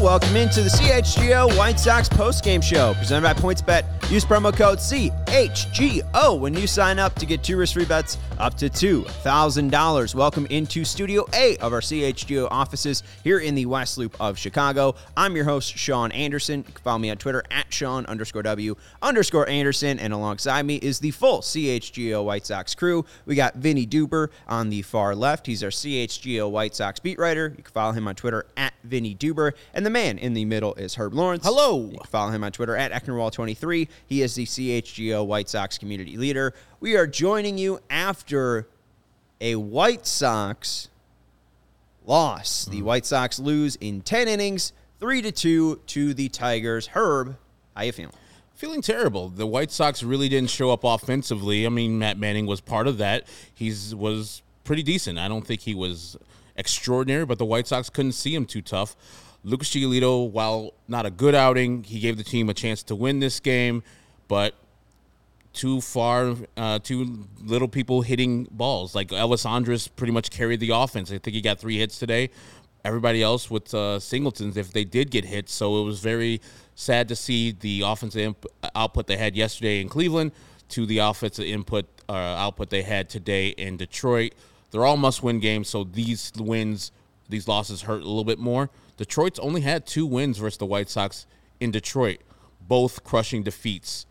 Welcome into the CHGO White Sox postgame show presented by PointsBet. Use promo code CHGO when you sign up to get two risk-free bets up to $2,000. Welcome into Studio A of our CHGO offices here in the West Loop of Chicago. I'm your host, Sean Anderson. You can follow me on Twitter at Sean underscore W underscore Anderson. And alongside me is the full CHGO White Sox crew. We got Vinnie Duber on the far left. He's our CHGO White Sox beat writer. You can follow him on Twitter at Vinnie Duber. And the man in the middle is Herb Lawrence. Hello. You can follow him on Twitter at Ecknerwall23. He is the CHGO White Sox community leader. We are joining you after a White Sox loss. The mm-hmm. White Sox lose in 10 innings, 3 to 2 to the Tigers. Herb, how you feeling? Feeling terrible. The White Sox really didn't show up offensively. I mean, Matt Manning was part of that. He was pretty decent. I don't think he was extraordinary, but the White Sox couldn't see him too tough. Lucas Giolito, while not a good outing, he gave the team a chance to win this game, but too far, uh, too little people hitting balls. Like Elvis pretty much carried the offense. I think he got three hits today. Everybody else with uh, singletons, if they did get hits, so it was very sad to see the offensive imp- output they had yesterday in Cleveland to the offensive input uh, output they had today in Detroit. They're all must-win games, so these wins, these losses hurt a little bit more. Detroit's only had two wins versus the White Sox in Detroit, both crushing defeats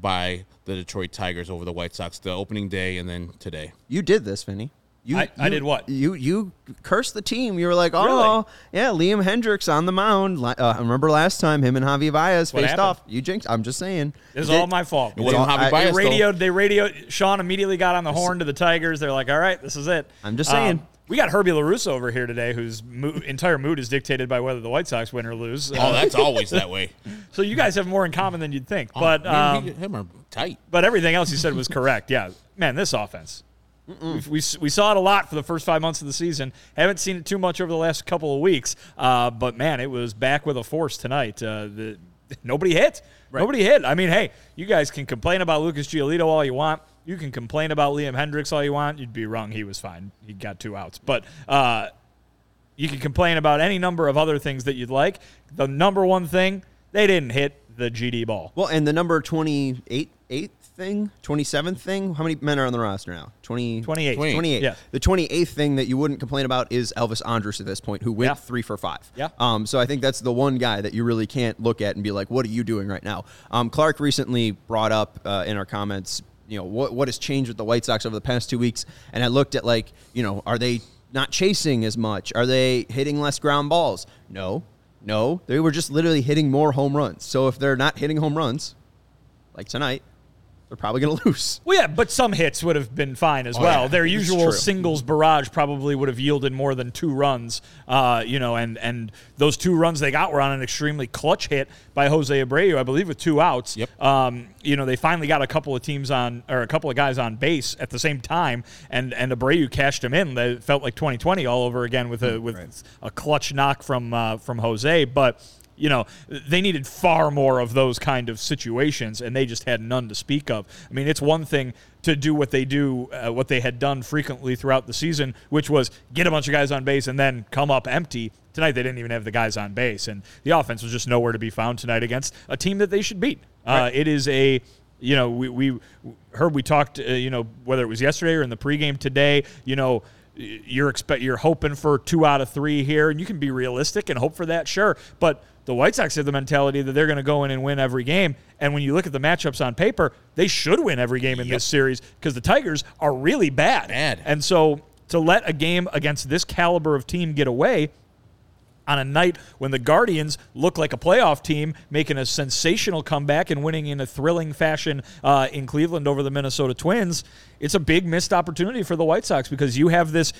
by the Detroit Tigers over the White Sox the opening day and then today. You did this, Vinnie. You, I- I did what? You you cursed the team. You were like, oh, yeah, Liam Hendriks on the mound. Uh, I remember last time him and Javi Baez What faced happened? off. You jinxed. I'm just saying. It was You all my fault. It wasn't all- Javi I- Baez, They though. radioed. They radioed. Sean immediately got on the horn to the Tigers. They're like, "All right, this is it." Um, I'm just saying. We got Herbie La Russa over here today, whose mo- entire mood is dictated by whether the White Sox win or lose. Oh, that's always that way. so you guys have more in common than you'd think. Oh, but man, um, he- him are tight. but everything else you said was correct. Yeah, man, this offense. We, we, we saw it a lot for the first five months of the season. Haven't seen it too much over the last couple of weeks. Uh, but man, it was back with a force tonight. Uh, the, nobody hit. Nobody hit. I mean, hey, you guys can complain about Lucas Giolito all you want. You can complain about Liam Hendriks all you want. You'd be wrong. He was fine. He got two outs. But uh, you can complain about any number of other things that you'd like. The number one thing, they didn't hit the GD ball. Well, and the number 28 eighth thing, 27th thing. How many men are on the roster now? 20, 28. 28. Yeah. The 28th thing that you wouldn't complain about is Elvis Andrus at this point, who went Yeah. three for five. Yeah. Um, so I think that's the one guy that you really can't look at and be like, what are you doing right now? Um, Clark recently brought up uh, in our comments, you know, what, what has changed with the White Sox over the past two weeks. And I looked at like, you know, are they not chasing as much? Are they hitting less ground balls? No. No, they were just literally hitting more home runs. So if they're not hitting home runs, like tonight, they're probably going to lose. Well, yeah, but some hits would have been fine as Oh, well. yeah. Their usual singles barrage probably would have yielded more than two runs. Uh, you know, and and those two runs they got were on an extremely clutch hit by Jose Abreu, I believe, with two outs. Yep. Um, you know, they finally got a couple of teams on or a couple of guys on base at the same time, and and Abreu cashed them in. They felt like 2020 all over again with a with a clutch knock from uh, from Jose, but you know, they needed far more of those kind of situations, and they just had none to speak of. I mean, it's one thing to do what they do, uh, what they had done frequently throughout the season, which was get a bunch of guys on base and then come up empty. Tonight, they didn't even have the guys on base, and the offense was just nowhere to be found tonight against a team that they should beat. Uh, it is a you know, we, we heard we talked, uh, you know, whether it was yesterday or in the pregame today, you know, you're expect you're hoping for two out of three here, and you can be realistic and hope for that, sure. But the White Sox have the mentality that they're going to go in and win every game. And when you look at the matchups on paper, they should win every game in this series because the Tigers are really bad. Bad. And so to let a game against this caliber of team get away on a night when the Guardians look like a playoff team, making a sensational comeback and winning in a thrilling fashion uh, in Cleveland over the Minnesota Twins, it's a big missed opportunity for the White Sox because you have this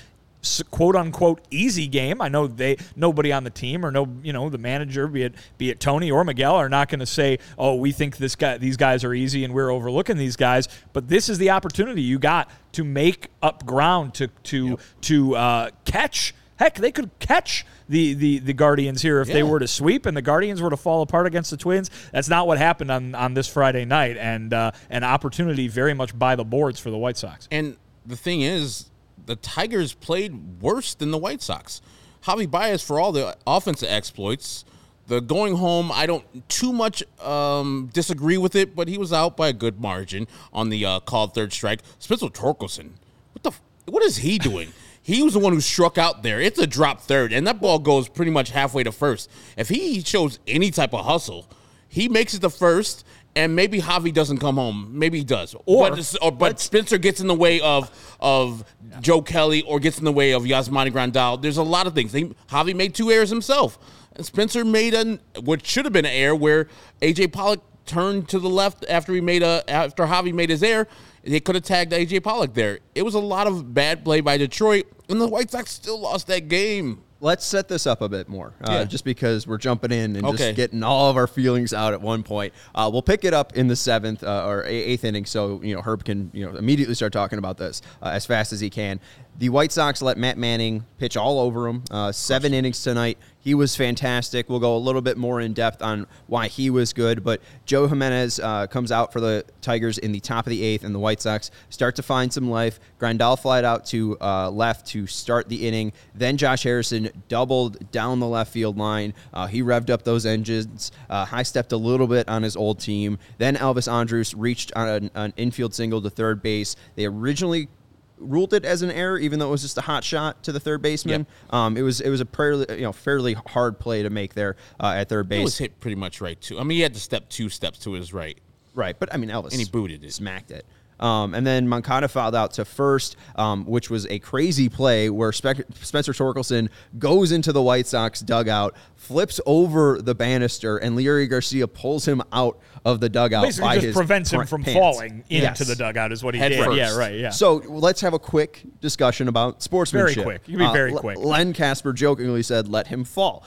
quote unquote easy game. I know they nobody on the team or no you know the manager, be it be it Tony or Miguel, are not going to say, "Oh, we think this guy these guys are easy and we're overlooking these guys." But this is the opportunity you got to make up ground to to to uh, catch. Heck, they could catch the, the, the Guardians here if they were to sweep and the Guardians were to fall apart against the Twins. That's not what happened on, on this Friday night, and uh, an opportunity very much by the boards for the White Sox. And the thing is, the Tigers played worse than the White Sox. Javi Baez, for all the offensive exploits, The going home, I don't too much um, disagree with it, but he was out by a good margin on the uh, called third strike. Spencer Torkelson, what the, what is he doing? He was the one who struck out there. It's a drop third, and that ball goes pretty much halfway to first. If he shows any type of hustle, he makes it to first, and maybe Javi doesn't come home. Maybe he does, Or- but, or, but Spencer gets in the way of of Joe Kelly or gets in the way of Yasmani Grandal. There's a lot of things. They, Javi made two errors himself, and Spencer made an what should have been an error where AJ Pollock turned to the left after he made a after Javi made his error. They could have tagged AJ Pollock there. It was a lot of bad play by Detroit, and the White Sox still lost that game. Let's set this up a bit more, uh, Yeah. just because we're jumping in and Okay. just getting all of our feelings out at one point. Uh, we'll pick it up in the seventh uh, or eighth inning, so you know Herb can you know immediately start talking about this uh, as fast as he can. The White Sox let Matt Manning pitch all over him. Uh, seven innings tonight. He was fantastic. We'll go a little bit more in depth on why he was good, but Joe Jimenez uh, comes out for the Tigers in the top of the eighth, and the White Sox start to find some life. Grandal flied out to uh, left to start the inning. Then Josh Harrison doubled down the left field line. Uh, he revved up those engines, uh, high stepped a little bit on his old team. Then Elvis Andrus reached on an, an infield single to third base. They originally ruled it as an error, even though it was just a hot shot to the third baseman. Um, it was it was a fairly you know fairly hard play to make there uh, at third It was base. hit pretty much right too. I mean, he had to step two steps to his right. Right, but I mean Elvis And he booted it. smacked it. Um, and then Moncada fouled out to first, um, which was a crazy play where Spe- Spencer Torkelson goes into the White Sox dugout, flips over the banister, and Leury Garcia pulls him out of the dugout. Basically, by just his prevents him pr- from pants. falling into Yes. the dugout, is what he Head did. first. Yeah, right. Yeah. So let's have a quick discussion about sportsmanship. Very quick. You can be Uh, very L- quick. Len Kasper jokingly said, "Let him fall."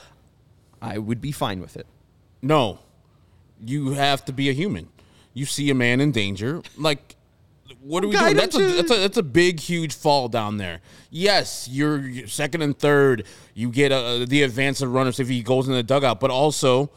I would be fine with it. No, you have to be a human. You see a man in danger, like what are we Guide doing? him That's a, that's a that's a big, huge fall down there. Yes, you're, you're second and third. You get uh the advance of runners if he goes in the dugout, but also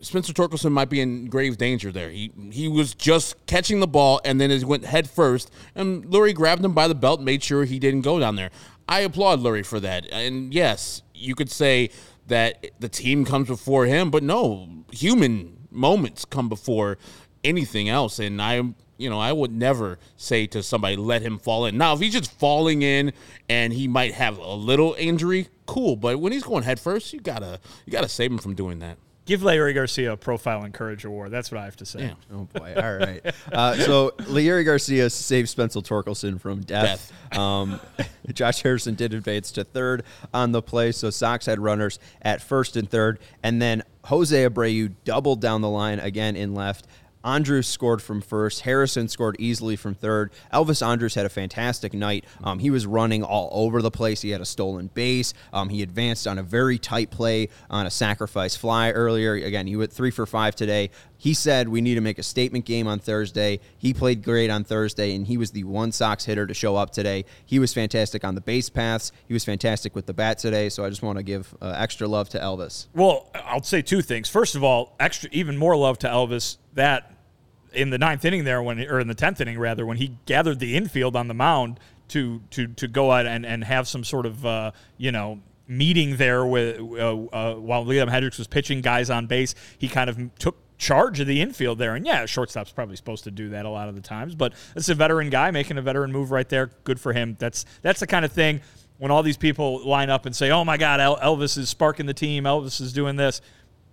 Spencer Torkelson might be in grave danger there. He he was just catching the ball and then it went head first, and Leury grabbed him by the belt, made sure he didn't go down there. I applaud Leury for that. And yes, you could say that the team comes before him, but no, human moments come before anything else. And I, you know, I would never say to somebody, let him fall in. Now, if he's just falling in and he might have a little injury, cool. But when he's going head first, you gotta you gotta save him from doing that. Give Leury Garcia a Profile and Courage Award. That's what I have to say. Yeah. Oh boy! All right. Uh, so Leury Garcia saved Spencer Torkelson from death. Um, Josh Harrison did advance to third on the play, so Sox had runners at first and third, and then Jose Abreu doubled down the line again in left. Andrus scored from first. Harrison scored easily from third. Elvis Andrus had a fantastic night. Um, he was running all over the place. He had a stolen base. Um, he advanced on a very tight play on a sacrifice fly earlier. Again, he went three for five today. He said we need to make a statement game on Thursday. He played great on Thursday, and he was the one Sox hitter to show up today. He was fantastic on the base paths. He was fantastic with the bat today. So I just want to give uh, extra love to Elvis. Well, I'll say two things. First of all, extra, even more love to Elvis that in the ninth inning there, when or in the tenth inning rather, when he gathered the infield on the mound to to to go out and, and have some sort of uh, you know meeting there with uh, uh, while Liam Hendriks was pitching guys on base, he kind of took charge of the infield there. And yeah, shortstop's probably supposed to do that a lot of the times, but it's a veteran guy making a veteran move right there. Good for him. That's that's the kind of thing when all these people line up and say, "Oh my God, Elvis is sparking the team. Elvis is doing this."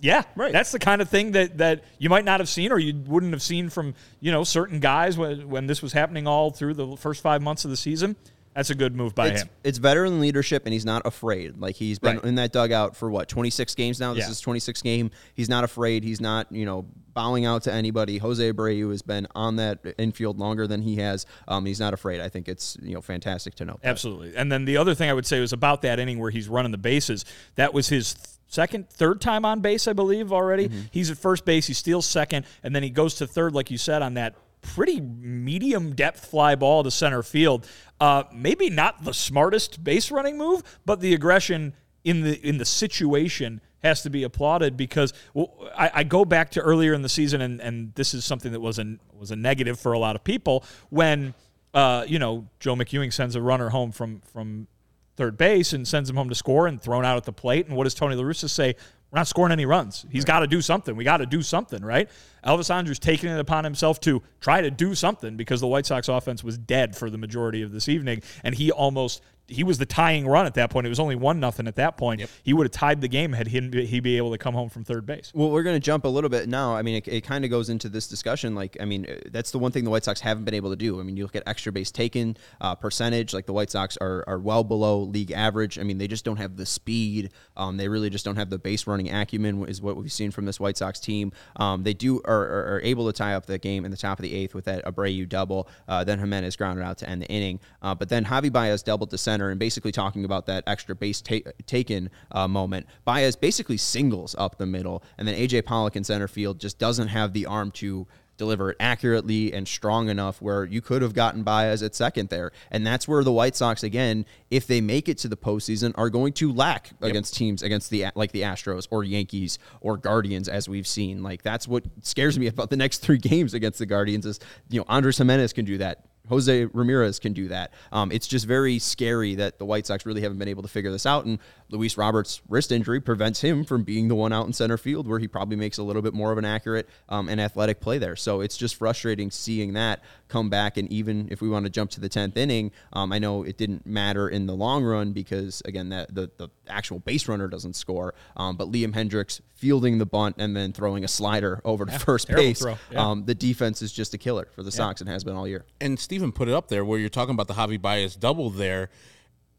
Yeah, Right. That's the kind of thing that, that you might not have seen, or you wouldn't have seen from you know certain guys when when this was happening all through the first five months of the season. That's a good move by it's, him. it's veteran leadership, and he's not afraid. Like he's been Right. in that dugout for what twenty six games now. This Yeah. is twenty six game. He's not afraid. He's not you know bowing out to anybody. Jose Abreu has been on that infield longer than he has. Um, he's not afraid. I think it's you know fantastic to know. that. Absolutely. And then the other thing I would say was about that inning where he's running the bases. That was his th- second, third time on base, I believe, already. He's at first base. He steals second, and then he goes to third, like you said, on that pretty medium depth fly ball to center field. Uh, maybe not the smartest base running move, but the aggression in the in the situation has to be applauded because well, I, I go back to earlier in the season, and, and this is something that was a was a negative for a lot of people when uh, you know Joe McEwing sends a runner home from from third base and sends him home to score and thrown out at the plate. And what does Tony La Russa say? We're not scoring any runs. He's got to do something. We got to do something, right? Elvis Andrus taking it upon himself to try to do something because the White Sox offense was dead for the majority of this evening, and he almost he was the tying run at that point. It was only one nothing at that point. Yep. He would have tied the game had he he be able to come home from third base. Well, we're going to jump a little bit now. I mean, it, it kind of goes into this discussion. Like, I mean, that's the one thing the White Sox haven't been able to do. I mean, you look at extra base taken uh, percentage. Like the White Sox are are well below league average. I mean, they just don't have the speed. Um, they really just don't have the base running acumen. Is what we've seen from this White Sox team. Um, they do are, are, are, able to tie up the game in the top of the eighth with that Abreu double. Uh, then Jimenez grounded out to end the inning. Uh, but then Javi Baez doubled to center and basically talking talking about that extra base ta- taken uh, moment. Baez basically singles up the middle, and then AJ Pollock in center field just doesn't have the arm to deliver it accurately and strong enough where you could have gotten Baez at second there. And that's where the White Sox, again, if they make it to the postseason, are going to lack yep. against teams against the like the Astros or Yankees or Guardians, as we've seen. Like that's what scares me about the next three games against the Guardians is you know Andres Gimenez can do that. Jose Ramirez can do that. Um, it's just very scary that the White Sox really haven't been able to figure this out. And Luis Robert's wrist injury prevents him from being the one out in center field where he probably makes a little bit more of an accurate um, and athletic play there. So it's just frustrating seeing that come back. And even if we want to jump to the 10th inning, um, I know it didn't matter in the long run because, again, that the, the actual base runner doesn't score. Um, but Liam Hendriks fielding the bunt and then throwing a slider over to yeah, first base. Yeah. Um, the defense is just a killer for the yeah. Sox and has been all year. And Stephen put it up there where you're talking about the Javi Baez double there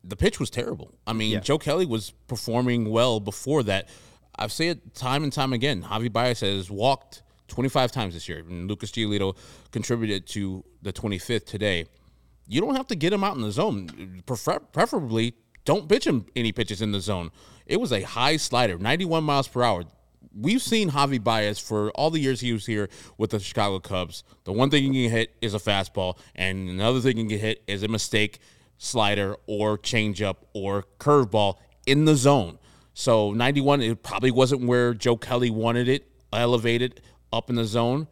the pitch was terrible. I mean, yeah. Joe Kelly was performing well before that. I've said it time and time again. Javi Baez has walked 25 times this year, and Lucas Giolito contributed to the 25th today. You don't have to get him out in the zone. Prefer- preferably, don't pitch him any pitches in the zone. It was a high slider, 91 miles per hour. We've seen Javi Baez for all the years he was here with the Chicago Cubs. The one thing he can hit is a fastball, and another thing he can hit is a mistake slider or changeup or curveball in the zone. So 91, it probably wasn't where Joe Kelly wanted it elevated up in the zone,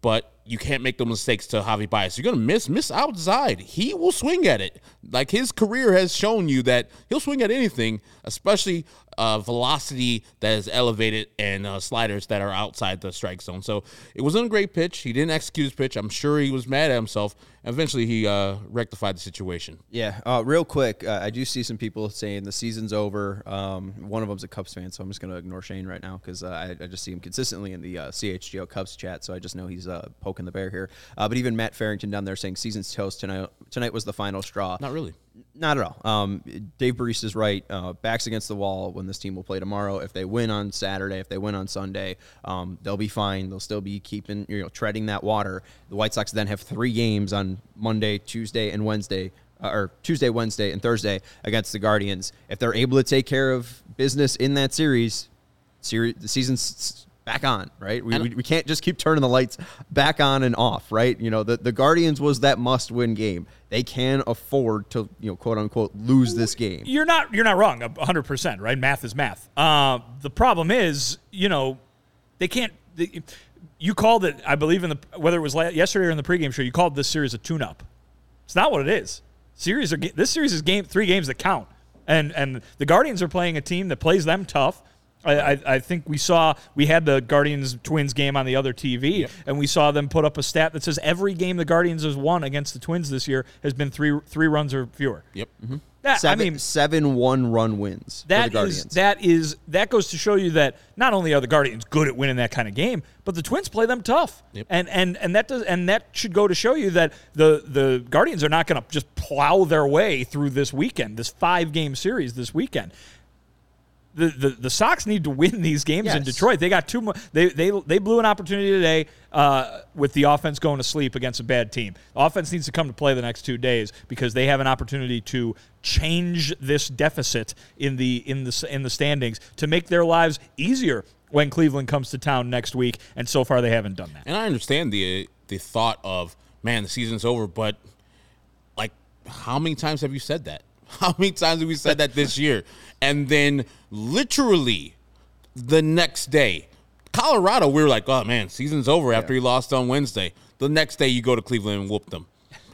but you can't make the mistakes to Javi Baez. You're going to miss, miss outside. He will swing at it. Like his career has shown you that he'll swing at anything, especially uh, velocity that is elevated and uh, sliders that are outside the strike zone. So it wasn't a great pitch. He didn't execute his pitch. I'm sure he was mad at himself. Eventually, he uh, rectified the situation. Yeah, uh, real quick, uh, I do see some people saying the season's over. Um, one of them's a Cubs fan, so I'm just going to ignore Shane right now because uh, I, I, just see him consistently in the CHGO Cubs chat, so I just know he's poking the bear here. but even Matt Farrington down there saying season's toast tonight. Tonight was the final straw. Not really. Not at all. Um, Dave Barista is right. Uh, backs against the wall when this team will play tomorrow. If they win on Saturday, if they win on Sunday, um, they'll be fine. They'll still be keeping, you know, treading that water. The White Sox then have three games on Monday, Tuesday, and Wednesday, uh, or Tuesday, Wednesday, and Thursday against the Guardians. If they're able to take care of business in that series, series the season's back on, right? We, we, we, can't just keep turning the lights back on and off, right? You know, the, the Guardians was that must win game. They can afford to, you know, quote unquote, lose this game. You're not you're not wrong, 100%, right? Math is math. Uh, the problem is, you know, they can't. They, you called it, I believe, in the whether it was yesterday or in the pregame show. You called this series a tune-up. It's not what it is. Series are this series is game three games that count, and and the Guardians are playing a team that plays them tough I, I, think we saw we had the Guardians Twins game on the other TV, yep. and we saw them put up a stat that says every game the Guardians has won against the Twins this year has been three three runs or fewer. Yep. Mm-hmm. That, seven, I mean, seven one run wins. That is that is that goes to show you that not only are the Guardians good at winning that kind of game, but the Twins play them tough, yep. and and and that does and that should go to show you that the the Guardians are not going to just plow their way through this weekend, this five game series this weekend the, the, the Sox need to win these games yes. in Detroit. They got two. They they they blew an opportunity today uh, with the offense going to sleep against a bad team. The offense needs to come to play the next two days because they have an opportunity to change this deficit in the in the in the standings to make their lives easier when Cleveland comes to town next week. And so far, they haven't done that. And I understand the the thought of man, the season's over, but like, how many times have you said that? How many times have we said that this year? And then literally the next day, Colorado, we were like, oh man, season's over after he lost on Wednesday. The next day, you go to Cleveland and whoop them.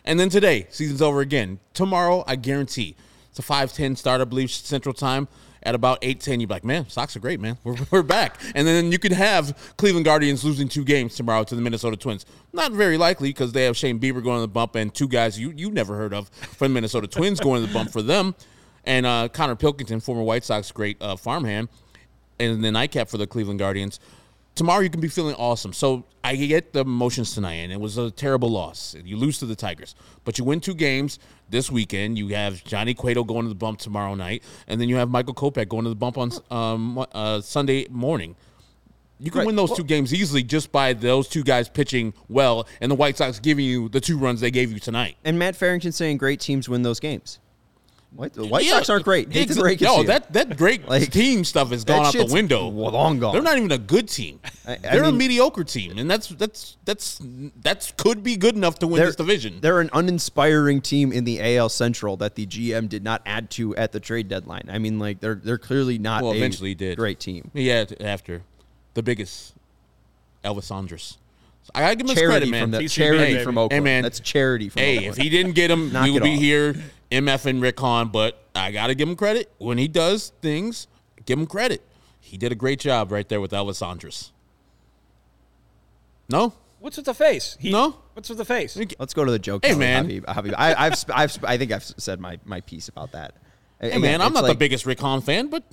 And then today, season's over again. Tomorrow, I guarantee It's a five ten start, I believe, Central Time. At about eight ten, you're like, man, Sox are great, man. We're, we're back. And then you could have Cleveland Guardians losing two games tomorrow to the Minnesota Twins. Not very likely because they have Shane Bieber going to the bump and two guys you you never heard of from the Minnesota Twins going to the bump for them, and uh, Konnor Pilkington, former White Sox great uh, farmhand, and the nightcap for the Cleveland Guardians. Tomorrow you can be feeling awesome. So I get the emotions tonight, and it was a terrible loss. You lose to the Tigers, but you win two games this weekend. You have Johnny Cueto going to the bump tomorrow night, and then you have Michael Kopech going to the bump on um, uh, Sunday morning. You can Right. win those two games easily just by those two guys pitching well, and the White Sox giving you the two runs they gave you tonight. And Matt Farrington saying great teams win those games. White, the White Yeah, Sox aren't great. Hate to exa- break no, that that great Like, team stuff has gone out the window. long gone. They're not even a good team. I- I They're a mediocre team, and that's that's that's that's could be good enough to win this division. They're an uninspiring team in the AL Central that the GM did not add to at the trade deadline. I mean, like they're they're clearly not Well, a eventually did. great team. Yeah, after the biggest Elvis Andrus. I gotta give him his Charity credit, man. from the charity baby. from Hey, Oakland. man. That's charity from Oakland. Hey, Oakland. if he didn't get him, we would be off. here MF and Rick Hahn. But I gotta give him credit when he does things. Give him credit. He did a great job right there with Elvis Andrus. No, What's with the face? He, No? What's with the face? Let's go to the joke. Hey, Kelly, man. Habib, Habib. I, I've, I've, I think I've said my, my piece about that. hey man, I'm not the biggest Rick Hahn fan, but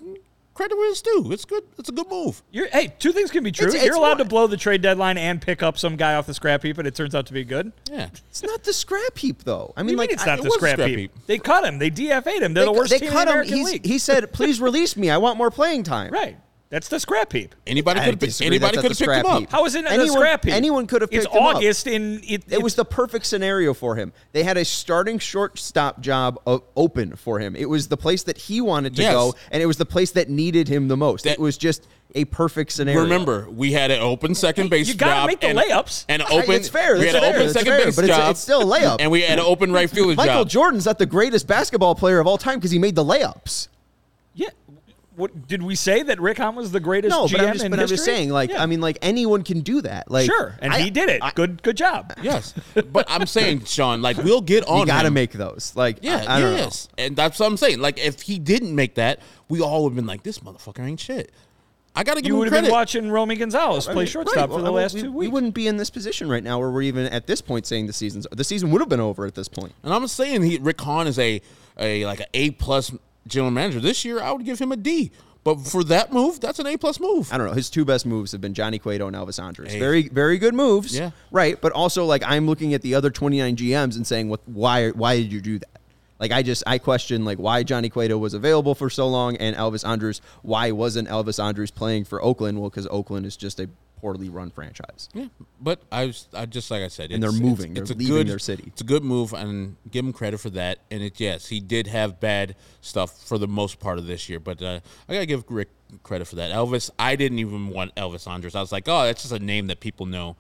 credit where it's due. It's good. It's a good move. You're, hey, two things can be true. It's- You're it's allowed more- to blow the trade deadline and pick up some guy off the scrap heap, and it turns out to be good. Yeah. It's not the scrap heap, though. I I mean, mean, like it's not it the was a scrap, scrap heap. heap. They cut him. They DFA'd him. They're the they, worst they team cut in the him. American He's, League. he said, "Please release me. I want more playing time." right. That's the scrap heap. Anybody could disagree. anybody could not have picked him up. heap. How is it not Anyone- the scrap heap? anyone could have It's picked him up. August, and it, It was the perfect scenario for him. They had a starting shortstop job uh, open for him. It was the place that he wanted to Yes. go, and it was the place that needed him the most. That- it was just a perfect scenario. Remember, we had an open second base you gotta job. make the and, layups. And open. it's fair. We That's had an fair. open That's second fair. base But it's- job. it's still a layup. And we had an open right fielder Michael job. Jordan's not the greatest basketball player of all time because he made the layups. yeah. What did we say that Rick Hahn was the greatest No, GM but I'm just, in but I'm just saying, like, Yeah. I mean, like anyone can do that. Like, sure, and I- he did it. I- good, good job. Yes, but I'm saying, Sean, like we'll get on. you got to make those. Like, Yeah, I, I don't yes, and that's what I'm saying. Like if he didn't make that, we all would have been like, "This motherfucker ain't shit." I got to give You would have credit. been watching Romy Gonzalez play I mean, shortstop right, for the well, last we, two We wouldn't be in this position right now where we're even at this point saying the season's the season would have been over at this point. and I'm saying he Rick Hahn is a a like an A plus general manager. This year, I would give him a D. But for that move, that's an A plus move. I don't know. His two best moves have been Johnny Cueto and Elvis Andrus. Hey. Very, very good moves. Yeah. Right. But also, like, I'm looking at the other 29 GMs and saying, "What? Why? Why did you do that?" Like, I just I question like why Johnny Cueto was available for so long and Elvis Andrus. Why wasn't Elvis Andrus playing for Oakland? Well, because Oakland is just a poorly run franchise. Yeah, but I, was, I just like I said, And they're moving. It's, They're it's a leaving good, their city. It's a good move, and give him credit for that. And it, yes, he did have bad stuff for the most part of this year, but uh, I gotta give Rick credit for that. Elvis, I didn't even want Elvis Andrus. I was like, oh, that's just a name that people know.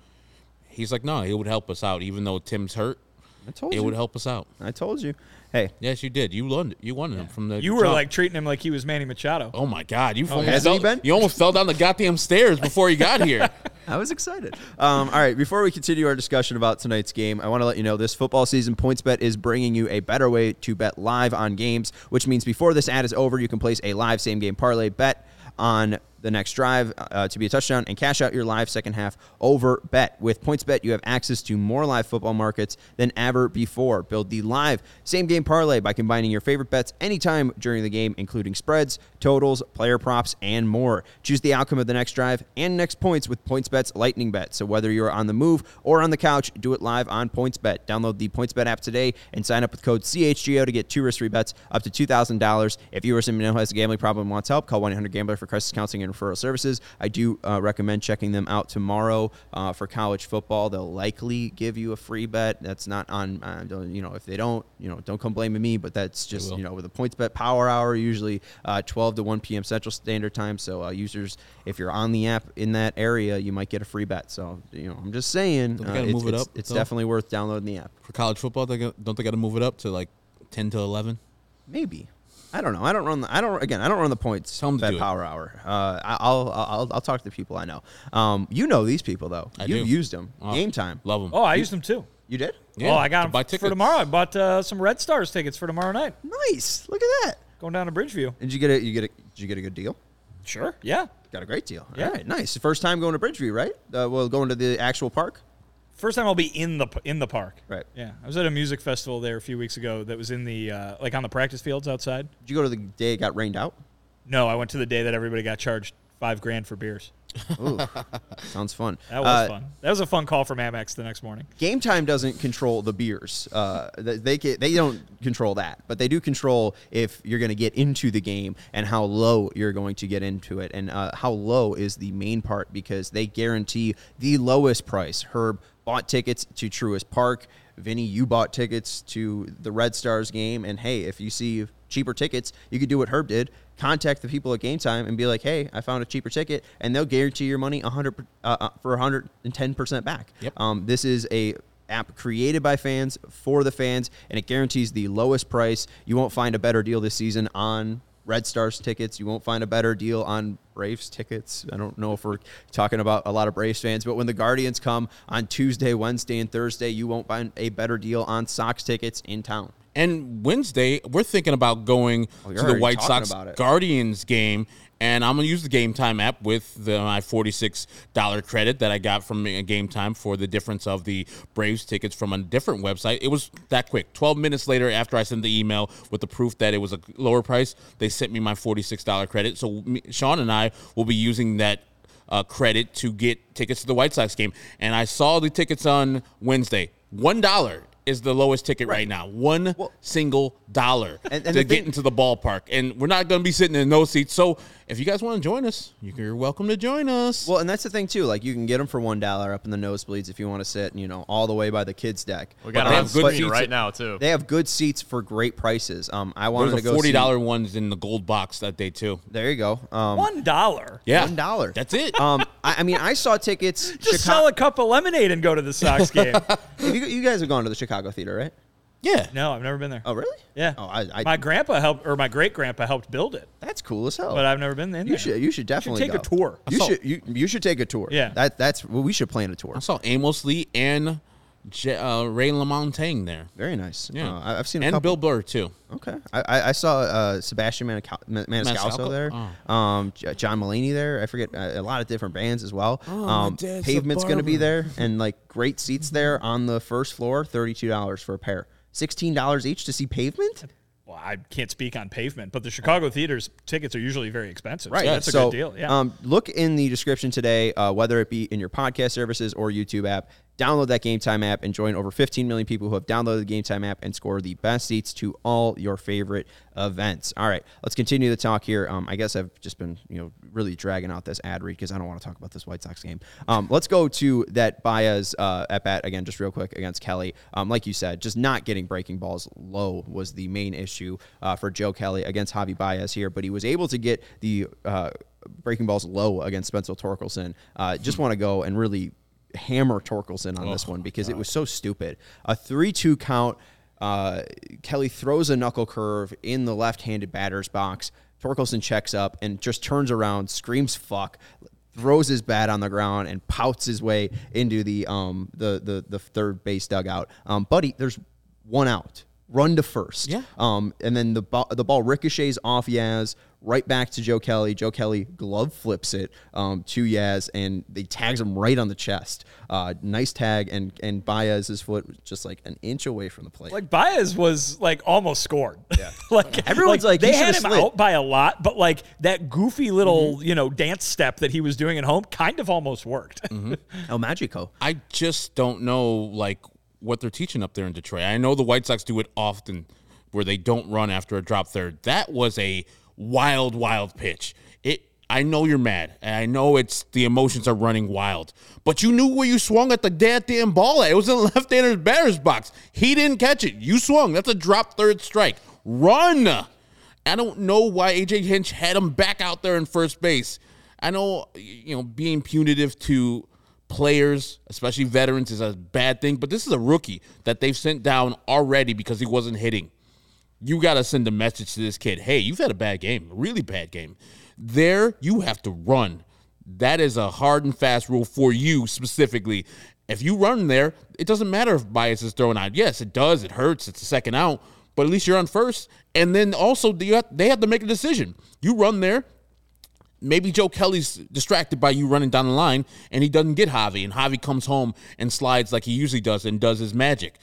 He's like, no, it would help us out, even though Tim's hurt. I told you It you. would help us out. I told you. Hey, Yes, you did. You wanted you wanted him from the. You were jump. like treating him like he was Manny Machado. oh my god, you almost hasn't he fell, been? you almost fell down the goddamn stairs before you got here. I was excited. Um, all right, before we continue our discussion about tonight's game, I want to let you know this football season, PointsBet is bringing you a better way to bet live on games, which means before this ad is over, you can place a live same game parlay bet on the next drive uh, to be a touchdown and cash out your live second half over bet. With PointsBet, you have access to more live football markets than ever before. Build the live same game parlay by combining your favorite bets anytime during the game, including spreads, totals, player props, and more. Choose the outcome of the next drive and next points with PointsBet's Lightning Bet. So whether you're on the move or on the couch, do it live on PointsBet. Download the PointsBet app today and sign up with code CHGO to get two risk-free bets up to $2,000. If you or someone who has a gambling problem and wants help, call 1-800-GAMBLER for crisis counseling and referral services. I do uh, recommend checking them out tomorrow uh, for college football. They'll likely give you a free bet. That's not on, uh, you know, if they don't, you know, don't come blaming me, but that's just, you know, with a PointsBet Power Hour, usually uh, 12 to 1 p.m. Central Standard Time. So uh, users, if you're on the app in that area, you might get a free bet. So, you know, I'm just saying, uh, it's, move it it's- up, it's definitely worth downloading the app. For college football, they got, don't they got to move it up to like ten to eleven? Maybe. I don't know. I don't run the. I don't again. I don't run the points. Tell 'em to bet do it. power hour. Uh, I- I'll, I'll I'll talk to the people I know. Um, you know these people though. I You've do. used them. Oh, Game time. Love them. Oh, I used them too. You did? Yeah, oh, I got to them buy for tomorrow. I bought uh, some Red Stars tickets for tomorrow night. Nice. Look at that. Going down to Bridgeview. Did you get a you get a did you get a good deal? Sure. Yeah. Got a great deal. Yeah. All right, nice. First time going to Bridgeview, right? Uh, well, going to the actual park. First time I'll be in the in the park. Right. Yeah. I was at a music festival there a few weeks ago that was in the uh, like on the practice fields outside. Did you go to the day it got rained out? No, I went to the day that everybody got charged five grand for beers. Ooh, sounds fun. That was Uh, fun. That was a fun call from Amex the next morning. Game Time doesn't control the beers. Uh, they they, they don't control that, but they do control if you're going to get into the game and how low you're going to get into it, and uh, how low is the main part because they guarantee the lowest price. Herb bought tickets to Truist Park. Vinnie, you bought tickets to the Red Stars game, and hey, if you see cheaper tickets, you could do what Herb did. Contact the people at Game Time and be like, "Hey, I found a cheaper ticket," and they'll guarantee your money 100 uh, uh, for 110 percent back. Yep. Um, this is a app created by fans for the fans, and it guarantees the lowest price. You won't find a better deal this season on Red Stars tickets. You won't find a better deal on Braves tickets. I don't know if we're talking about a lot of Braves fans, but when the Guardians come on Tuesday, Wednesday, and Thursday, you won't find a better deal on Sox tickets in town. And Wednesday, we're thinking about going Oh, to the White Sox. Guardians game. And I'm gonna use the Game Time app with the, my forty-six dollar credit that I got from uh, Game Time for the difference of the Braves tickets from a different website. It was that quick. Twelve minutes later, after I sent the email with the proof that it was a lower price, they sent me my forty-six dollar credit. So me, Sean and I will be using that uh, credit to get tickets to the White Sox game. And I saw the tickets on Wednesday. One dollar is the lowest ticket right, now. One Well- single dollar And- and to get thing- into the ballpark. And we're not going to be sitting in no seats. So if you guys want to join us, you're welcome to join us. Well, and that's the thing too. Like you can get them for one dollar up in the nosebleeds if you want to sit, you know, all the way by the kids' deck. We got But it they on have good seats right now too. They have good seats for great prices. Um, I wanted There's to a go forty dollar ones in the gold box that day too. There you go. Um, One dollar. Yeah, One dollar. That's it. um, I, I mean, I saw tickets. Just sell a cup of lemonade and go to the Sox game. You, you guys have gone to the Chicago theater, right? Yeah. no, I've never been there. Oh, really? Yeah. Oh, I, I my grandpa helped, or my great grandpa helped build it, that's cool as hell. but I've never been in you there. should you should definitely take a go. tour. You saw- should you, you should take a tour. Yeah. That that's well, we should plan a tour. I saw Amos Lee and J- uh, Ray LaMontagne there. Very nice. Yeah, Uh, I- I've seen a and couple. Bill Burr too. Okay, I, I, I saw uh, Sebastian Maniscal- Maniscalco Maniscalco? there, um, J- John Mulaney there. I forget uh, a lot of different bands as well. Oh, um, my dad's a Pavement's going to be there, and like great seats there on the first floor. Thirty two dollars for a pair. Sixteen dollars each to see Pavement. Well, I can't speak on pavement, but the Chicago theaters tickets are usually very expensive. Right. So that's a good deal. Yeah. Um, look in the description today, uh, whether it be in your podcast services or YouTube app. Download that Game Time app and join over 15 million people who have downloaded the Game Time app and score the best seats to all your favorite events. All right, let's continue the talk here. Um, I guess I've just been, you know, really dragging out this ad read because I don't want to talk about this White Sox game. Um, let's go to that Baez uh, at bat again, just real quick against Kelly. Um, like you said, just not getting breaking balls low was the main issue uh, for Joe Kelly against Javi Baez here, but he was able to get the uh, breaking balls low against Spencer Torkelson. Uh, just want to go and really hammer Torkelson on this one because it was so stupid. A 3 2 count. Uh, Kelly throws a knuckle curve in the left handed batter's box. Torkelson checks up and just turns around, screams fuck, throws his bat on the ground and pouts his way into the um the the, the third base dugout. Um, buddy, there's one out. Run to first. Yeah. Um, and then the ball, the ball ricochets off Yaz right back to Joe Kelly. Joe Kelly glove flips it um, to Yaz and they tags him right on the chest. Uh, nice tag and and Baez's foot was just like an inch away from the plate. like Baez was like almost scored. Yeah. like Everyone's like, he they had him slid. out by a lot, but like that goofy little Mm-hmm. you know dance step that he was doing at home kind of almost worked. Mm-hmm. El Magico. I just don't know like what they're teaching up there in Detroit. I know the White Sox do it often where they don't run after a drop third. That was a wild, wild pitch. It I know you're mad, and I know it's the emotions are running wild, but you knew where you swung at the goddamn ball at. It was in the left-hander's batter's box. He didn't catch it. You swung. That's a drop third strike. Run. I don't know why AJ Hinch had him back out there in first base. I know you know being punitive to players, especially veterans, is a bad thing, but this is a rookie that they've sent down already because he wasn't hitting. You got to send a message to this kid. Hey, you've had a bad game, a really bad game. There, you have to run. That is a hard and fast rule for you specifically. If you run there, it doesn't matter if Baez is thrown out. Yes, it does. It hurts. It's a second out, but at least you're on first. And then also they have to make a decision. You run there. Maybe Joe Kelly's distracted by you running down the line, and he doesn't get Javi, and Javi comes home and slides like he usually does and does his magic.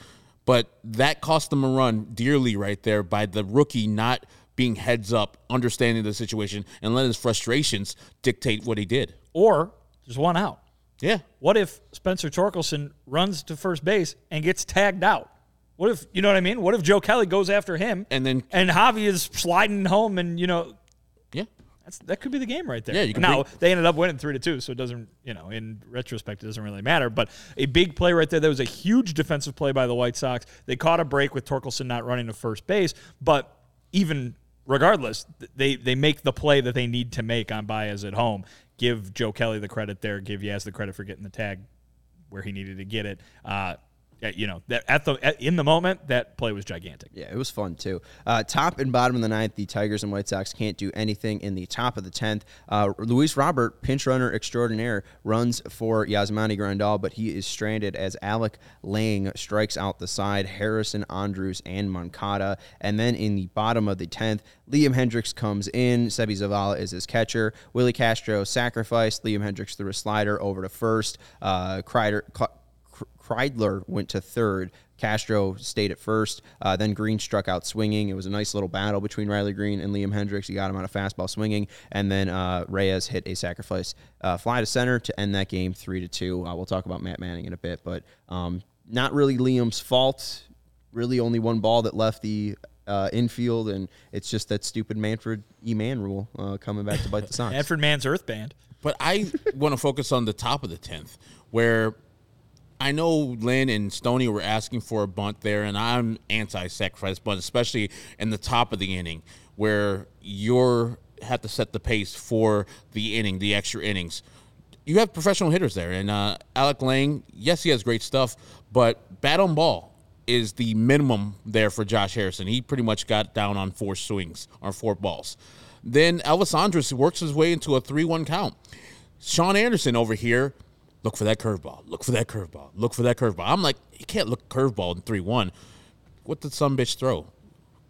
But that cost them a run dearly right there by the rookie not being heads up, understanding the situation, and letting his frustrations dictate what he did. Or there's one out. Yeah. What if Spencer Torkelson runs to first base and gets tagged out? What if you know what I mean? What if Joe Kelly goes after him And then- and Javi is sliding home and you know. That's that could be the game right there. Yeah, you can now bring- they ended up winning three to two, so it doesn't you know in retrospect it doesn't really matter. But a big play right there. That was a huge defensive play by the White Sox. They caught a break with Torkelson not running to first base, but even regardless, they they make the play that they need to make on Baez at home. Give Joe Kelly the credit there. Give Yaz the credit for getting the tag where he needed to get it. Uh, you know that at the at, in the moment that play was gigantic. Yeah, it was fun too. Uh, top and bottom of the ninth, the Tigers and White Sox can't do anything. In the top of the tenth, uh, Luis Robert, pinch runner extraordinaire, runs for Yasmani Grandal, but he is stranded as Alex Lange strikes out the side. Harrison Andrus and Moncada, and then in the bottom of the tenth, Liam Hendriks comes in. Seby Zavala is his catcher. Willi Castro sacrificed. Liam Hendriks threw a slider over to first. Uh, Kreidler. Kreidler went to third. Castro stayed at first. Uh, then Greene struck out swinging. It was a nice little battle between Riley Greene and Liam Hendriks. He got him on a fastball swinging, and then uh, Reyes hit a sacrifice uh, fly to center to end that game three to two. Uh, we'll talk about Matt Manning in a bit, but um, not really Liam's fault. Really, only one ball that left the uh, infield, and it's just that stupid Manfred E. Man rule uh, coming back to bite the Sox. Manfred Mann's Earth Band. But I want to focus on the top of the 10th, where I know Lynn and Stoney were asking for a bunt there, and I'm anti sacrifice bunt, especially in the top of the inning, where you're have to set the pace for the inning, the extra innings. You have professional hitters there, and uh, Alex Lange, yes, he has great stuff, but bat on ball is the minimum there for Josh Harrison. He pretty much got down on four swings or four balls. Then Elvis Andrus works his way into a 3 1 count. Sean Anderson over here, look for that curveball, look for that curveball, look for that curveball. I'm like, you can't look curveball in 3 1. What did some bitch throw?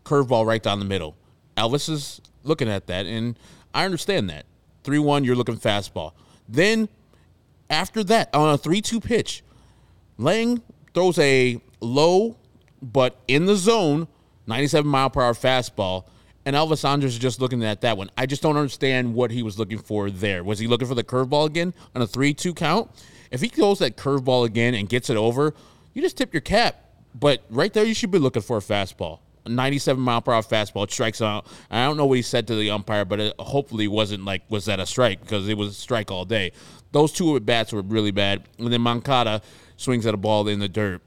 Curveball right down the middle. Elvis is looking at that, and I understand that. 3 1, you're looking fastball. Then after that, on a 3 2 pitch, Lange throws a low but in the zone 97 mile per hour fastball. And Elvis Andrus is just looking at that one. I just don't understand what he was looking for there. Was he looking for the curveball again on a 3 2 count? If he throws that curveball again and gets it over, you just tip your cap. But right there, you should be looking for a fastball. A 97 mile per hour fastball. Strikes out. I don't know what he said to the umpire, but it hopefully wasn't like, was that a strike? Because it was a strike all day. Those two at bats were really bad. And then Moncada swings at a ball in the dirt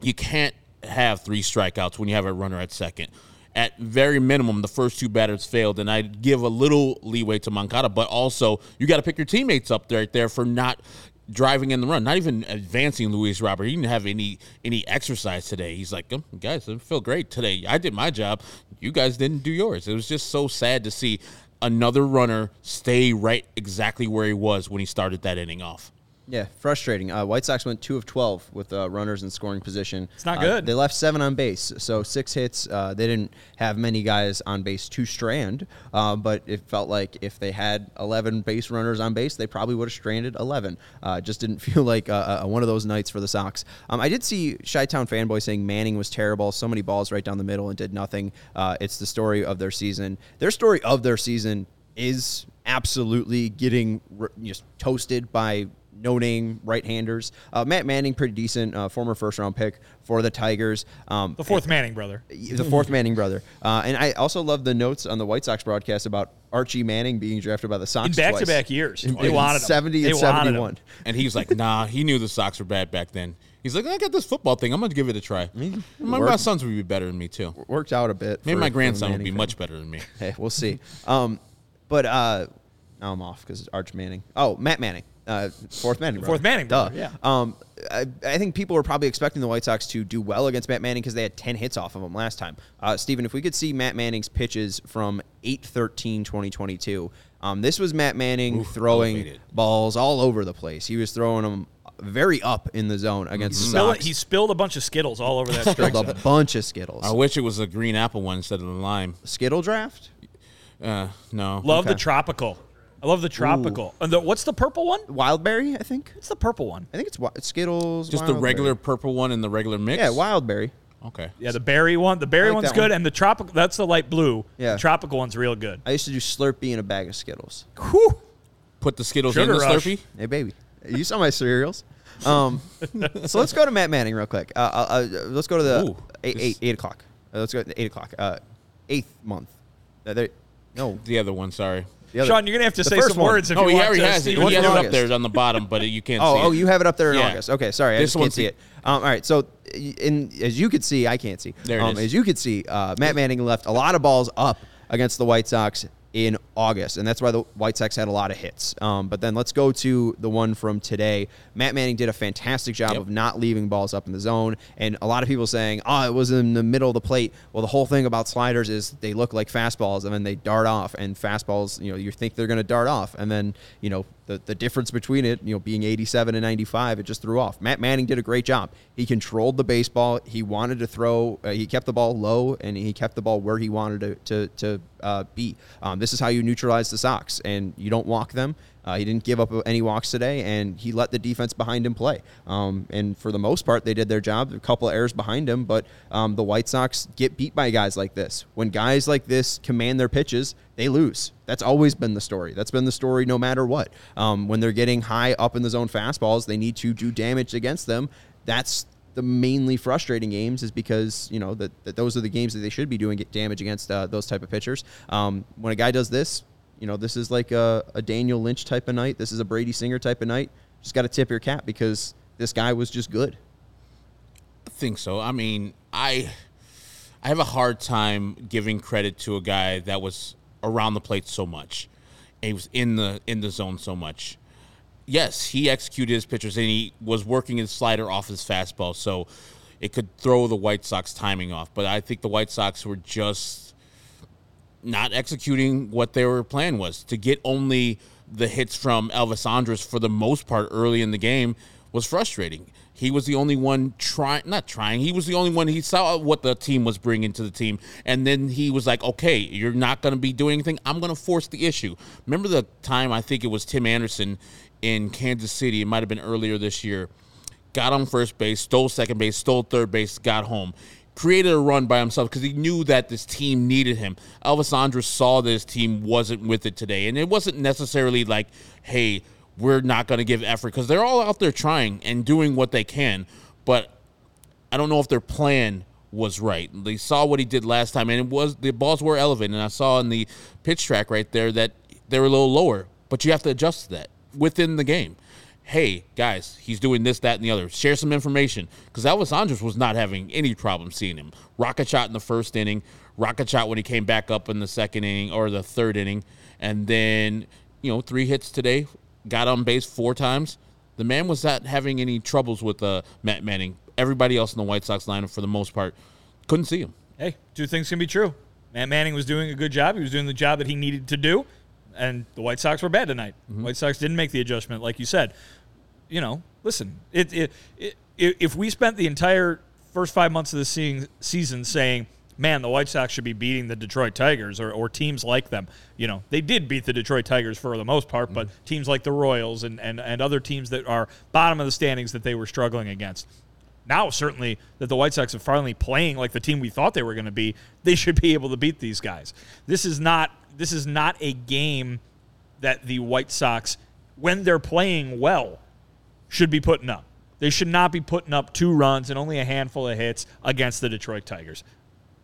you can't have three strikeouts when you have a runner at second. At very minimum, the first two batters failed, and I'd give a little leeway to Moncada, but also you got to pick your teammates up right there for not driving in the run, not even advancing Luis Robert. He didn't have any any exercise today. He's like, oh, guys, I feel great today. I did my job. You guys didn't do yours. It was just so sad to see another runner stay right exactly where he was when he started that inning off. Yeah, frustrating. Uh, White Sox went two of twelve with uh, runners in scoring position. It's not Uh, good. they left seven on base, so six hits. Uh, they didn't have many guys on base to strand, uh, but it felt like if they had eleven base runners on base, they probably would have stranded eleven. Uh, just didn't feel like uh, uh, one of those nights for the Sox. Um, I did see Chi-Town fanboy saying Manning was terrible, so many balls right down the middle and did nothing. Uh, it's the story of their season. Their story of their season is absolutely getting r- just toasted by no name right handers. Uh, Matt Manning, pretty decent, uh, former first round pick for the Tigers. Um, The fourth Manning brother. the fourth Manning brother. Uh, and I also love the notes on the White Sox broadcast about Archie Manning being drafted by the Sox In back to back years. In- They in wanted him. 70 They and 71. And he's like, nah, he knew the Sox were bad back then. He's like, I got this football thing. I'm going to give it a try. My, my worked. sons would be better than me, too. Worked out a bit. Maybe for- my grandson would be fan. much better than me. Hey, we'll see. Um, but uh, now I'm off because Arch Manning. Oh, Matt Manning. Uh, fourth Manning. Fourth brother. Manning Duh. yeah. Um, I, I think people were probably expecting the White Sox to do well against Matt Manning because they had 10 hits off of him last time. Uh, Steven, if we could see Matt Manning's pitches from 8-13 2022. Um, this was Matt Manning throwing elevated. balls all over the place. He was throwing them very up in the zone against the Spill it- Sox. he spilled a bunch of Skittles all over that strike Spilled a bunch of Skittles. I wish it was a green apple one instead of the lime. Skittle draft? Uh, no. Love the tropical. I love the tropical. And the, what's the purple one? Wildberry, I think. It's the purple one? I think it's wi- Skittles. Just the Wildberry. regular purple one and the regular mix. Yeah, Wildberry. Okay. Yeah, the berry one. The berry like one's that good, one. and the tropical. That's the light blue. Yeah. The tropical one's real good. I used to do Slurpee in a bag of Skittles. Whew. Put the Skittles Sugar in the rush. Slurpee. Hey, baby. You saw my cereals. Um, so let's go to Matt Manning real quick. Uh, uh, uh, let's go to the Ooh, eight, this- eight, eight o'clock. Uh, let's go to eight o'clock. Uh, eighth month. Uh, there, no, The other one, sorry. The other- Sean, you're gonna have to the say first some one. words if Oh, you he want already to has it. what He has it doing. up there on the bottom, but you can't see Oh, it. oh, you have it up there in Yeah. August. Okay, sorry, I This just can't one's see the- it. Um, all right, so in as you could see, I can't see. There it um, is. As you could see, uh, Matt Manning left a lot of balls up against the White Sox in August, and that's why the White Sox had a lot of hits. Um, but then let's go to the one from today. Matt Manning did a fantastic job Yep. of not leaving balls up in the zone, and a lot of people saying, "Oh, it was in the middle of the plate." Well, the whole thing about sliders is they look like fastballs, and then they dart off. And fastballs, you know, you think they're going to dart off, and then you know the the difference between it, you know, being 87 and 95, it just threw off. Matt Manning did a great job. He controlled the baseball. He wanted to throw. Uh, he kept the ball low, and he kept the ball where he wanted to to, to uh, be. Um, this is how you neutralize the Sox, and you don't walk them. Uh, he didn't give up any walks today, and he let the defense behind him play. Um, and for the most part, they did their job. A couple of errors behind him, but um, the White Sox get beat by guys like this. When guys like this command their pitches, they lose. That's always been the story. That's been the story no matter what. Um, when they're getting high up in the zone fastballs, they need to do damage against them. That's the mainly frustrating games is because you know that, that those are the games that they should be doing damage against uh, those type of pitchers. Um, when a guy does this, you know this is like a, a Daniel Lynch type of night. This is a Brady Singer type of night. Just got to tip your cap because this guy was just good. I think so. I mean, I I have a hard time giving credit to a guy that was around the plate so much. And he was in the in the zone so much. Yes, he executed his pitches and he was working his slider off his fastball, so it could throw the White Sox timing off. But I think the White Sox were just not executing what their plan was to get only the hits from Elvis Andrus for the most part early in the game was frustrating. He was the only one trying, not trying. He was the only one. He saw what the team was bringing to the team, and then he was like, "Okay, you're not going to be doing anything. I'm going to force the issue." Remember the time I think it was Tim Anderson in Kansas City. It might have been earlier this year. Got on first base, stole second base, stole third base, got home created a run by himself because he knew that this team needed him. Elvis Andrus saw that his team wasn't with it today, and it wasn't necessarily like, "Hey, we're not going to give effort," because they're all out there trying and doing what they can. But I don't know if their plan was right. They saw what he did last time, and it was the balls were elevated. And I saw in the pitch track right there that they were a little lower, but you have to adjust to that within the game. Hey guys, he's doing this, that, and the other. Share some information because Elvis Andrus was not having any problem seeing him. Rocket shot in the first inning, rocket shot when he came back up in the second inning or the third inning, and then you know three hits today. Got on base four times. The man was not having any troubles with uh, Matt Manning. Everybody else in the White Sox lineup, for the most part, couldn't see him. Hey, two things can be true. Matt Manning was doing a good job. He was doing the job that he needed to do, and the White Sox were bad tonight. White Sox didn't make the adjustment, like you said. You know, listen, it, it, it, if we spent the entire first five months of the season saying, man, the White Sox should be beating the Detroit Tigers or, or teams like them, you know, they did beat the Detroit Tigers for the most part, but mm-hmm. teams like the Royals and, and, and other teams that are bottom of the standings that they were struggling against now certainly that the White Sox are finally playing like the team we thought they were going to be, they should be able to beat these guys. This is not this is not a game that the White Sox when they're playing well should be putting up. They should not be putting up two runs and only a handful of hits against the Detroit Tigers.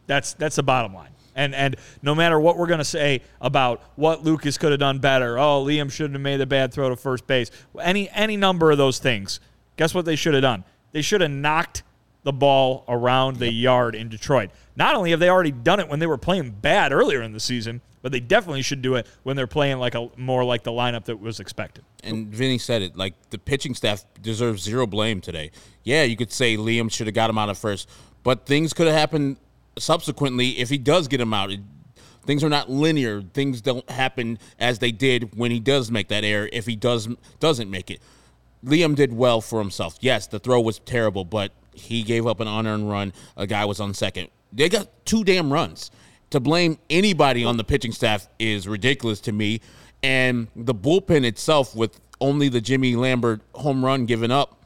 That's that's the bottom line. And and no matter what we're going to say about what Lucas could have done better, oh Liam shouldn't have made the bad throw to first base, any any number of those things. Guess what they should have done? They should have knocked the ball around the yard in Detroit. Not only have they already done it when they were playing bad earlier in the season, but they definitely should do it when they're playing like a more like the lineup that was expected. And Vinnie said it like the pitching staff deserves zero blame today. Yeah, you could say Liam should have got him out at first, but things could have happened subsequently if he does get him out. It- Things are not linear. Things don't happen as they did when he does make that error. If he does doesn't make it, Liam did well for himself. Yes, the throw was terrible, but he gave up an unearned run. A guy was on second. They got two damn runs. To blame anybody on the pitching staff is ridiculous to me. And the bullpen itself, with only the Jimmy Lambert home run given up,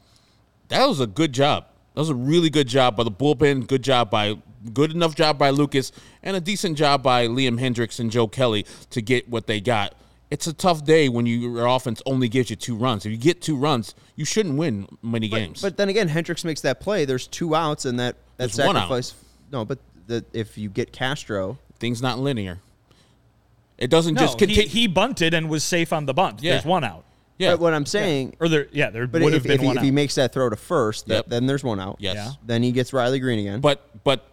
that was a good job. That was a really good job by the bullpen. Good job by good enough job by Lucas, and a decent job by Liam Hendriks and Joe Kelly to get what they got. It's a tough day when you, your offense only gives you two runs. If you get two runs, you shouldn't win many games. But then again, Hendriks makes that play. There's two outs, and that that There's sacrifice. No, but the, if you get Castro, Things not linear. It doesn't No, just he, continue. he bunted and was safe on the bunt. Yeah. There's one out. yeah. but what I'm saying, Or there, yeah, there but would if, have been if, he, one if out. he makes that throw to first, that, Yep. then there's one out. yes. Yeah. Then he gets Riley Greene again. But but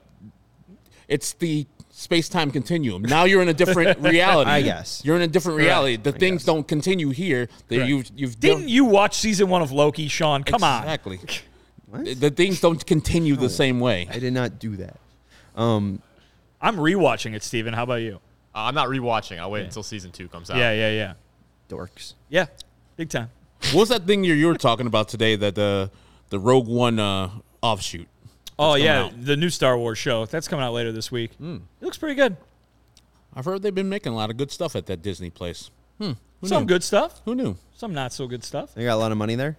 it's the space time continuum. Now you're in a different reality. I guess. you're in a different reality. The things guess. don't continue here. That Correct. you've you've Didn't done- you watch season one of Loki, Sean? Come on. exactly. The, the things don't continue the same way. I did not do that. Um, I'm rewatching it, Steven. How about you? Uh, I'm not rewatching. I'll wait until season two comes out. Yeah, yeah, yeah. dorks. Yeah, big time. What was that thing you you were talking about today? That the the Rogue One uh, offshoot. Oh, yeah, out. the new Star Wars show. That's coming out later this week. Hmm. It looks pretty good. I've heard they've been making a lot of good stuff at that Disney place. Hmm. Who Some knew? good stuff, Who knew? some not so good stuff. They got a lot of money there.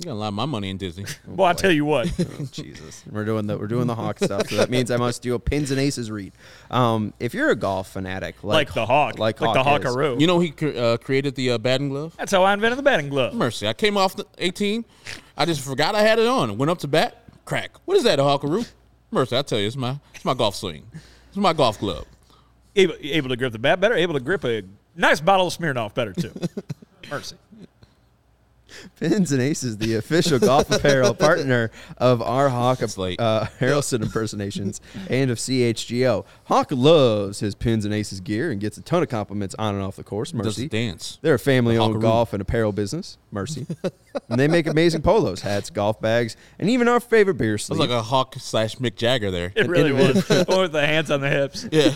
You got a lot of my money in Disney. Well, I'll tell you what. Jesus, we're doing the we're doing the Hawk stuff. So that means I must do a pins and aces read. Um, if you're a golf fanatic, like, like the Hawk. like, Like, the Hawk is, Hawkaroo. you know he cre- uh, created the uh, batting glove. That's how I invented the batting glove. Mercy, I came off the 18. I just forgot I had it on. Went up to bat. Crack. What is that, a Hawkaroo? Mercy, I tell you, it's my it's my golf swing. It's my golf glove. Able, able to grip the bat better, able to grip a nice bottle of Smirnoff better, too. Mercy. Pins and Aces, the official golf apparel partner of our Hawk It's late. uh, Harrelson impersonations and of CHGO. Hawk loves his Pins and Aces gear and gets a ton of compliments on and off the course. Mercy. the dance. They're a family-owned Hawkaroo. golf and apparel business. Mercy, and they make amazing polos, hats, golf bags, and even our favorite beer It was like a Hawk slash Mick Jagger there. It really was. or with the hands on the hips. Yeah.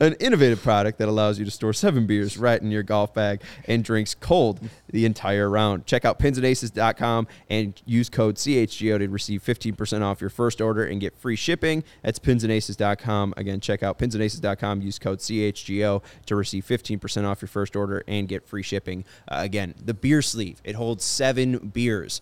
an innovative product that allows you to store seven beers right in your golf bag and drinks cold the entire round. Check out pinsandaces.com and use code CHGO to receive 15% off your first order and get free shipping. That's pinsandaces.com. Again, check out pinsandaces.com, use code CHGO to receive 15% off your first order and get free shipping. Uh, again, the beer sleeve, it holds seven beers.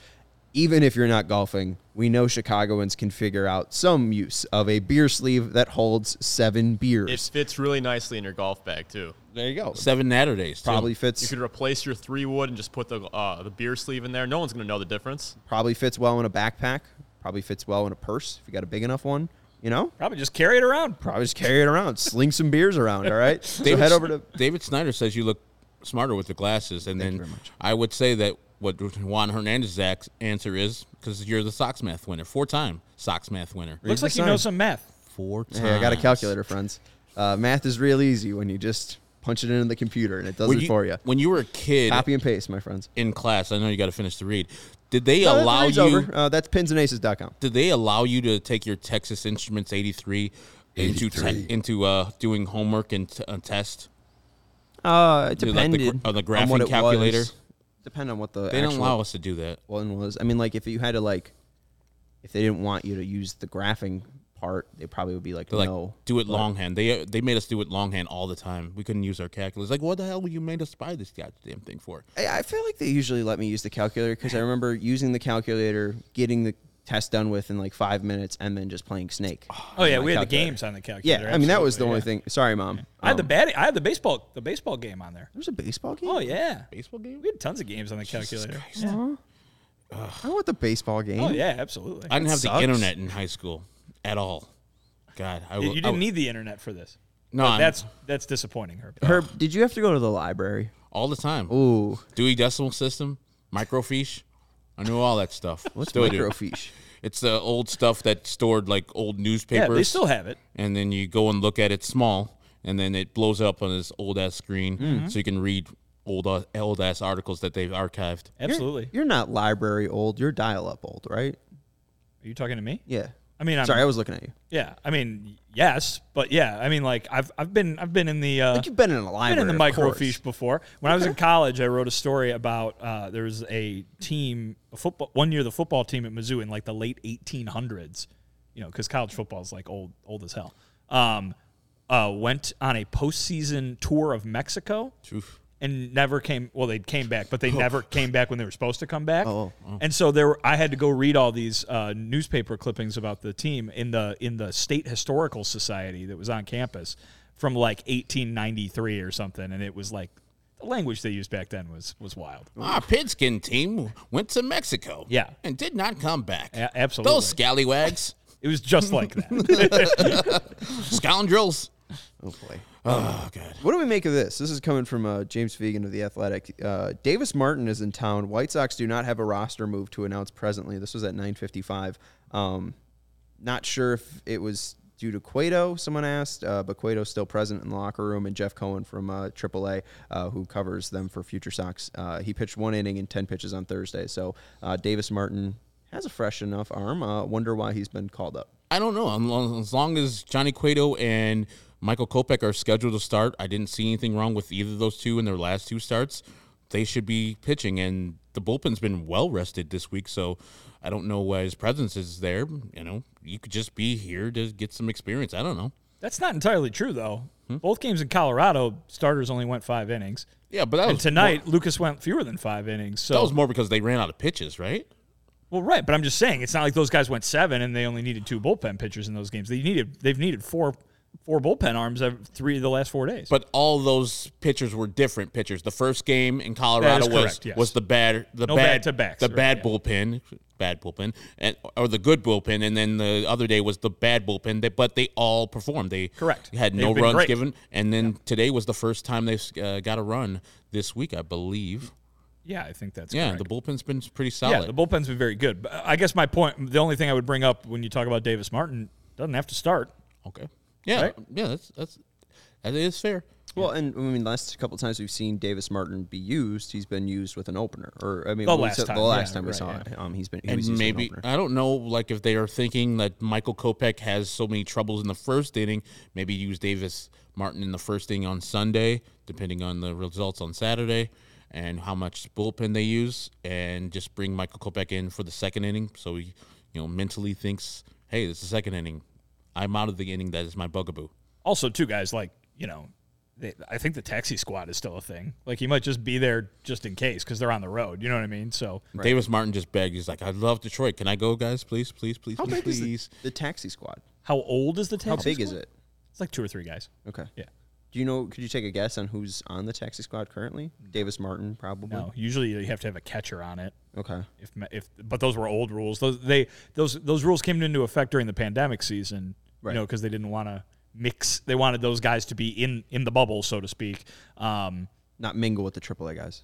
Even if you're not golfing, we know Chicagoans can figure out some use of a beer sleeve that holds seven beers. It fits really nicely in your golf bag too. There you go. Seven Natterdays. too. Probably fits You could replace your three wood and just put the uh, the beer sleeve in there. No one's gonna know the difference. Probably fits well in a backpack. Probably fits well in a purse if you got a big enough one. You know, Probably just carry it around. probably just carry it around, sling some beers around. All right. So David, head over to. David Snyder says you look smarter with the glasses, and Thank you then very much. I would say that what Juan Hernandez's ac- answer is because you're the Sox math winner, four time Sox math winner, Looks the like you know some math. four times. Hey, I got a calculator, friends. Uh, math is real easy when you just punch it into the computer and it does When it you, for you. when you were a kid Copy and paste, my friends. in class, I know you got to finish the read. Did they No, allow read's you? over. Uh, that's pinsandaces.com. Did they allow you to take your Texas Instruments 83 into te- into uh, doing homework and t- uh, test? Uh, it Do, like, the depended gr- uh, the on what graphing it calculator? Was. Depend on what the They don't actual allow us to do that. one was. I mean, like if you had to like, if they didn't want you to use the graphing part, they probably would be like, They're like, no. do it longhand. They they made us do it longhand all the time. We couldn't use our calculators. Like, what the hell were you made us buy this goddamn thing for? I, I feel like they usually let me use the calculator because I remember using the calculator, getting the test done with in like five minutes, and then just playing Snake. Oh yeah, on my we had the games on the calculator. Yeah. I mean that was the absolutely, only thing. Sorry, mom. I had the Um, bat. I had the baseball. The baseball game on there. There was a baseball game. Oh yeah, Baseball game? we had tons of games on the calculator. Yeah. I want the baseball game. Oh yeah, absolutely. I didn't have sucks. the internet in high school at all. God, I you w- I didn't w- need the internet for this. no. But I'm- that's that's disappointing, Herb. Herb, did you have to go to the library? all the time. Ooh, Dewey Decimal System, microfiche. I knew all that stuff. what's Still do. microfiche? It's the old stuff that stored like old newspapers. Yeah, they still have it. and then you go and look at it small, and then it blows up on this old ass screen, Mm-hmm. so you can read old uh, old ass articles that they've archived. Absolutely. You're not library old. You're dial up old, right? Are you talking to me? Yeah. I mean, I'm, Sorry, I was looking at you. yeah. I mean, yes, but yeah. I mean, like I've I've been I've been in the uh, Like you've been in a library. been in the microfiche before. When I was in college, I wrote a story about uh, there was a team, a football one year, the football team at Mizzou in like the late 1800s. You know, because college football is like old old as hell. Um, uh, went on a postseason tour of Mexico Oof. And never came. Well, they came back, but they never came back when they were supposed to come back. Oh, And so there, were, I had to go read all these uh, newspaper clippings about the team in the in the State Historical Society that was on campus from like 1893 or something, and it was like the language they used back then was was wild. Our Pidskin team went to Mexico. Yeah. And did not come back. A- absolutely. Those scallywags, It was just like that. scoundrels. Oh boy. Oh, God. What do we make of this? This is coming from uh, James Fegan of the Athletic. Uh, Davis Martin is in town. White Sox do not have a roster move to announce presently. This was at 9:55. Um, not sure if it was due to Cueto. Someone asked, uh, but Cueto's still present in the locker room. And Jeff Cohen from uh, AAA, uh, who covers them for Future Sox, uh, he pitched one inning and 10 pitches on Thursday. So uh, Davis Martin has a fresh enough arm. Uh, wonder why he's been called up. I don't know. As long- As long as Johnny Cueto and Michael Kopech are scheduled to start, I didn't see anything wrong with either of those two in their last two starts. They should be pitching, and the bullpen's been well rested this week, so I don't know why his presence is there. You know, you could just be here to get some experience. I don't know. That's not entirely true though. Hmm? Both games in Colorado, starters only went five innings, Yeah, but that and tonight Lucas went fewer than five innings. So That was more because they ran out of pitches, right? Well, right, but I'm just saying it's not like those guys went seven and they only needed two bullpen pitchers in those games. They needed they've needed four four bullpen arms three of the last four days. But all those pitchers were different pitchers. The first game in Colorado was correct, yes. was the bad the No bad back-to-backs, the right, bad yeah. bullpen, bad bullpen, and or the good bullpen, and then the other day was the bad bullpen. They, but they all performed. They Correct. had They've no runs great. given, and then today was the first time they uh, got a run this week, I believe. yeah, I think that's Yeah, correct. the bullpen's been pretty solid. yeah, the bullpen's been very good. But I guess my point, the only thing I would bring up when you talk about Davis Martin, doesn't have to start. okay, yeah, Right? yeah, that's that's that is fair. Well, and I mean, last couple times we've seen Davis Martin be used, he's been used with an opener. Or I mean, The last time, the last yeah, time we right, saw yeah. um, he's been he and maybe with an opener. I don't know, like if they are thinking that Michael Kopech has so many troubles in the first inning, maybe use Davis Martin in the first inning on Sunday, depending on the results on Saturday and how much bullpen they use, and just bring Michael Kopech in for the second inning, so he, you know, mentally thinks, "Hey, this is the second inning. I'm out of the inning. That is my bugaboo." Also, two guys like you know, they, I think the taxi squad is still a thing. Like he might just be there just in case because they're on the road. You know what I mean? So Davis Martin just begged. He's like, "I love Detroit. Can I go, guys? Please, please, please, How please, big is the, the taxi squad? how old is the taxi? How big squad? is it? It's like two or three guys. Okay. Yeah. Do you know? Could you take a guess on who's on the taxi squad currently? Davis Martin, probably. No, usually you have to have a catcher on it. Okay. If if but those were old rules. Those they those those rules came into effect during the pandemic season. Right. You know, because they didn't want to mix. They wanted those guys to be in in the bubble, so to speak. Um, Not mingle with the AAA guys.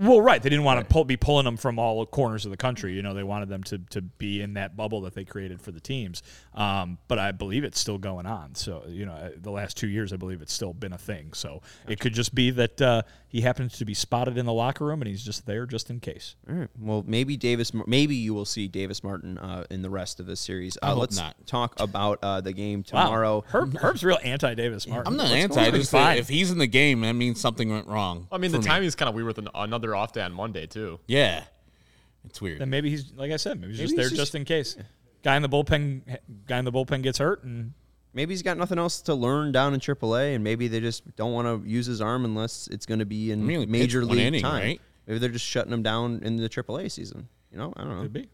Well, right. They didn't want to pull, be pulling them from all corners of the country. You know, they wanted them to, to be in that bubble that they created for the teams. Um, but I believe it's still going on. So, you know, uh, the last two years, I believe it's still been a thing. So it could just be that uh, he happens to be spotted in the locker room and he's just there just in case. All right. Well, maybe Davis. Maybe you will see Davis Martin uh, in the rest of this series. Uh, hope let's not. talk about uh, the game tomorrow. Wow. Herb, Herb's real anti Davis Martin. I'm not What's anti. going? Just Fine. if he's in the game, that means something went wrong. I mean, the for me. timing's kind of weird with an, another off day on Monday too. Yeah, it's weird. then maybe he's like I said, maybe he's just Maybe there he's just, just- in case. Guy in the bullpen, guy in the bullpen gets hurt, and Maybe he's got nothing else to learn down in AAA, and maybe they just don't want to use his arm unless it's going to be in I mean, he major pitched one league inning, time. right? Maybe they're just shutting him down in the AAA season. You know, I don't know. could be.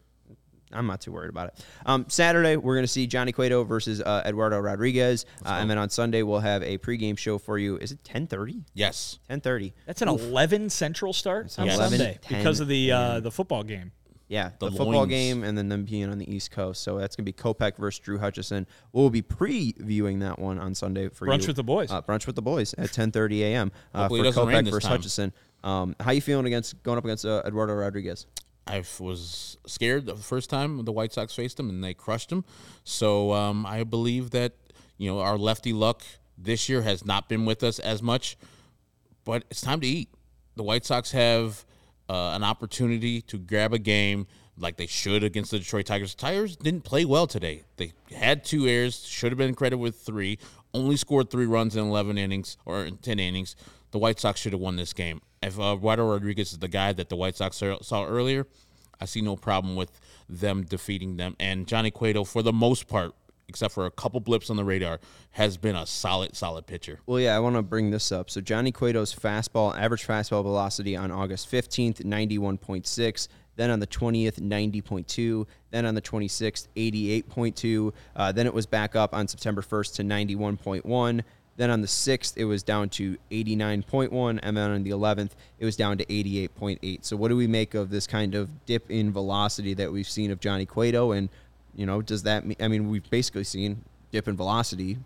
I'm not too worried about it. Um, Saturday, we're going to see Johnny Cueto versus uh, Eduardo Rodriguez, uh, and then on Sunday we'll have a pregame show for you. Is it 10:30? yes. 10:30. That's an 11 Central start on 11, Sunday 10 because of the uh, the football game. Yeah, the, The football Lions. game, and then them being on the East Coast. So that's gonna be Kopech versus Drew Hutchison. We'll be previewing that one on Sunday for Brunch you. with the boys. Uh, brunch with the boys at 10:30 a.m. Uh, Hopefully for it Kopech versus time. Hutchison. Um, how you feeling against going up against uh, Eduardo Rodriguez? I was scared the first time the White Sox faced them and they crushed them. So um, I believe that you know our lefty luck this year has not been with us as much, but it's time to eat. The White Sox have uh, an opportunity to grab a game like they should against the Detroit Tigers. Tigers didn't play well today. They had two errors, should have been credited with three, only scored three runs in 11 innings or in 10 innings. The White Sox should have won this game. If uh, Eduardo Rodriguez is the guy that the White Sox saw earlier, I see no problem with them defeating them. And Johnny Cueto, for the most part, except for a couple blips on the radar, has been a solid, solid pitcher. Well, yeah, I want to bring this up. So Johnny Cueto's fastball, average fastball velocity on August 15th, 91.6. Then on the 20th, 90.2. Then on the 26th, 88.2. Uh, then it was back up on September 1st to 91.1. Then on the 6th, it was down to 89.1. And then on the 11th, it was down to 88.8. So, what do we make of this kind of dip in velocity that we've seen of Johnny Cueto? And, you know, does that mean, I mean, we've basically seen dip in velocity,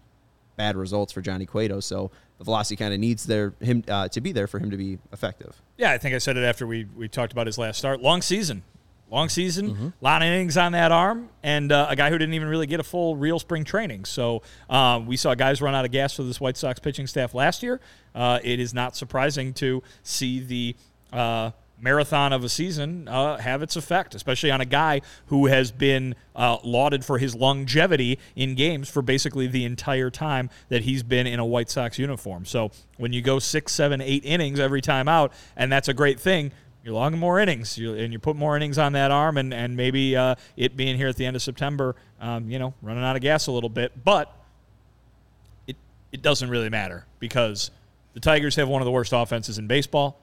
bad results for Johnny Cueto. So, the velocity kind of needs there him uh, to be there for him to be effective. Yeah, I think I said it after we we talked about his last start. Long season, long season, mm-hmm. lot of innings on that arm, and uh, a guy who didn't even really get a full real spring training. So uh, we saw guys run out of gas for this White Sox pitching staff last year. Uh, it is not surprising to see the uh, marathon of a season uh, have its effect, especially on a guy who has been uh, lauded for his longevity in games for basically the entire time that he's been in a White Sox uniform. So when you go six, seven, eight innings every time out, and that's a great thing. You're logging more innings, you, and you put more innings on that arm, and and maybe uh, it being here at the end of September, um, you know, running out of gas a little bit, but it it doesn't really matter because the Tigers have one of the worst offenses in baseball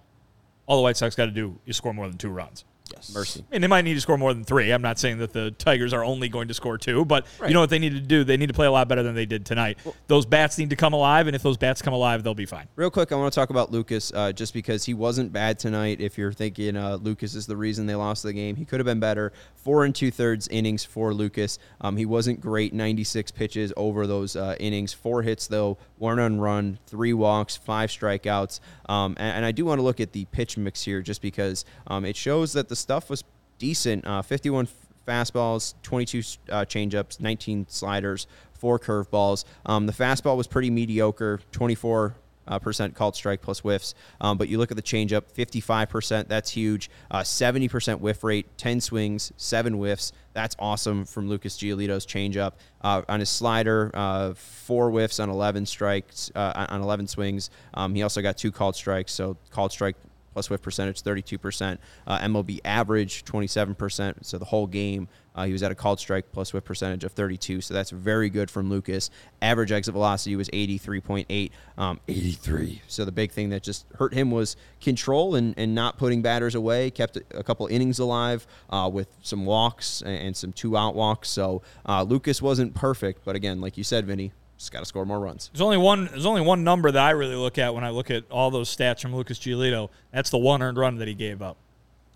all the White Sox got to do is score more than two runs. Yes. Mercy. I mean, they might need to score more than three. I'm not saying that the Tigers are only going to score two, but right. you know what they need to do? They need to play a lot better than they did tonight. Well, those bats need to come alive, and if those bats come alive, they'll be fine. Real quick, I want to talk about Lucas uh, just because he wasn't bad tonight. If you're thinking uh, Lucas is the reason they lost the game, he could have been better. Four and two thirds innings for Lucas. Um, he wasn't great, 96 pitches over those uh, innings. Four hits, though, one on run, three walks, five strikeouts. Um, and, and, I do want to look at the pitch mix here just because um, it shows that the stuff was decent. Uh, 51 fastballs, 22 uh, changeups, 19 sliders, four curveballs. Um, the fastball was pretty mediocre, 24 uh, percent called strike plus whiffs. Um, but you look at the changeup, 55%. That's huge. Uh, 70% whiff rate, 10 swings, seven whiffs. That's awesome from Lucas Giolito's changeup. Uh, on his slider, uh, four whiffs on 11 strikes, uh, on 11 swings. Um, he also got two called strikes, so called strike plus whiff percentage 32%. Uh, MLB average 27%. So the whole game, uh, he was at a called strike plus whiff percentage of 32. So that's very good from Lucas. Average exit velocity was 83.8. Um, 83. So the big thing that just hurt him was control and, and not putting batters away. Kept a couple innings alive uh, with some walks and, some two out walks. So uh, Lucas wasn't perfect, but again, like you said, Vinnie, just got to score more runs. There's only one. There's only one number that I really look at when I look at all those stats from Lucas Giolito. That's the one earned run that he gave up.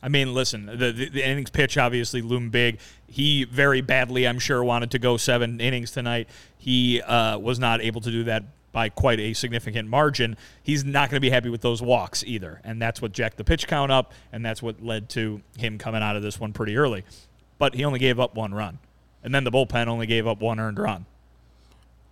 I mean, listen, the, the, the, innings pitch obviously loomed big. He very badly, I'm sure, wanted to go seven innings tonight. He uh, was not able to do that by quite a significant margin. He's not going to be happy with those walks either, and that's what jacked the pitch count up, and that's what led to him coming out of this one pretty early. But he only gave up one run, and then the bullpen only gave up one earned run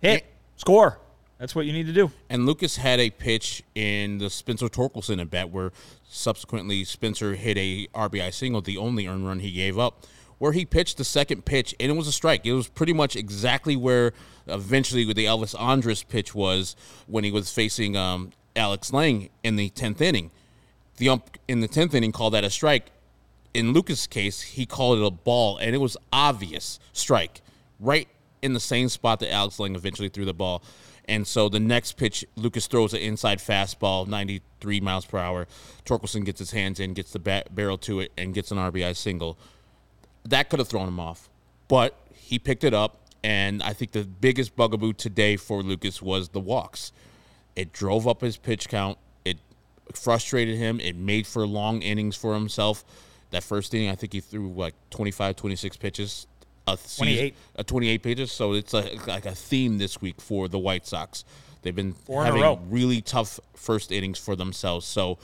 hit, score. That's what you need to do. And Lucas had a pitch in the Spencer Torkelson at bat where subsequently Spencer hit a RBI single, the only earned run he gave up, where he pitched the second pitch and it was a strike. It was pretty much exactly where eventually the Elvis Andrus pitch was when he was facing um, Alex Lange in the tenth inning. The ump in the tenth inning called that a strike. In Lucas' case, he called it a ball, and it was obvious strike right in the same spot that Alex Lange eventually threw the ball. And so the next pitch, Lucas throws an inside fastball, 93 miles per hour. Torkelson gets his hands in, gets the bat, barrel to it, and gets an RBI single. That could have thrown him off, but he picked it up. And I think the biggest bugaboo today for Lucas was the walks. It drove up his pitch count. It frustrated him. It made for long innings for himself. That first inning, I think he threw like 25, 26 pitches a 28 a 28 pages. So it's a, like a theme this week for the White Sox. They've been Four having really tough first innings for themselves. So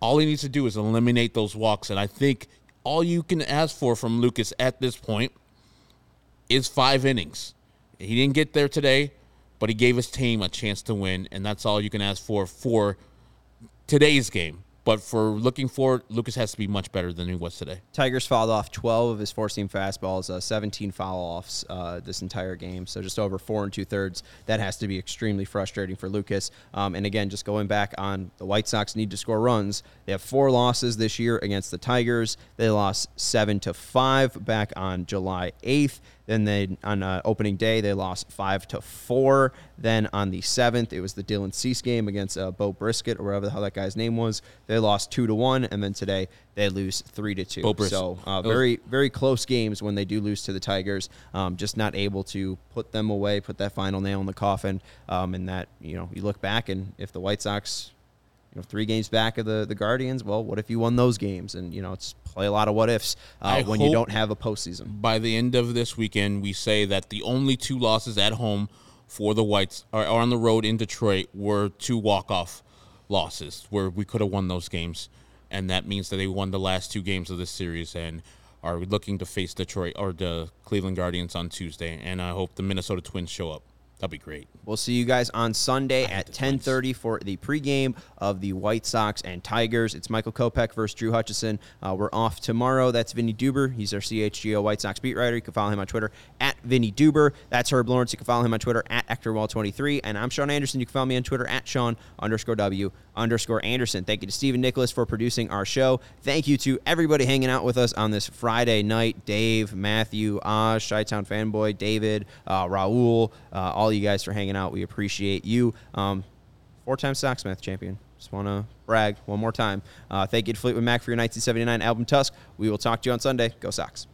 all he needs to do is eliminate those walks, and I think all you can ask for from Lucas at this point is five innings. He didn't get there today, but he gave his team a chance to win, and that's all you can ask for for today's game. But for looking forward, Lucas has to be much better than he was today. Tigers fouled off 12 of his four seam fastballs, uh, 17 foul offs uh, this entire game. So just over four and two thirds. That has to be extremely frustrating for Lucas. Um, and again, just going back on the White Sox need to score runs. They have four losses this year against the Tigers. They lost seven to five back on July 8th. Then they on uh, opening day they lost five to four. Then on the seventh it was the Dylan Cease game against uh, Bo Brisket or whatever the hell that guy's name was. They lost two to one, and then today they lose three to two. Bo So uh, very very close games when they do lose to the Tigers. Um, just not able to put them away, put that final nail in the coffin. Um, and that you know you look back and if the White Sox you know, three games back of the, the Guardians. Well, what if you won those games? And you know, it's play a lot of what ifs uh, when you don't have a postseason. By the end of this weekend, we say that the only two losses at home for the Whites are on the road in Detroit were two walk off losses where we could have won those games, and that means that they won the last two games of this series and are looking to face Detroit or the Cleveland Guardians on Tuesday. And I hope the Minnesota Twins show up. That'd be great. We'll see you guys on Sunday at 10:30 for the pregame of the White Sox and Tigers. It's Michael Kopech versus Drew Hutchison. Uh, we're off tomorrow. That's Vinnie Duber. He's our CHGO White Sox beat writer. You can follow him on Twitter at Vinnie Duber. That's Herb Lawrence. You can follow him on Twitter at Ectorwall23. And I'm Sean Anderson. You can follow me on Twitter at Sean underscore W underscore Anderson. Thank you to Stephen Nicholas for producing our show. Thank you to everybody hanging out with us on this Friday night. Dave, Matthew, Oz, Chi-Town Fanboy, David, uh, Raul, uh, all you guys for hanging out. We appreciate you. Um, four-time Sox math champion. Just want to brag one more time. Uh, thank you to Fleetwood Mac for your 1979 album Tusk. We will talk to you on Sunday. Go Sox.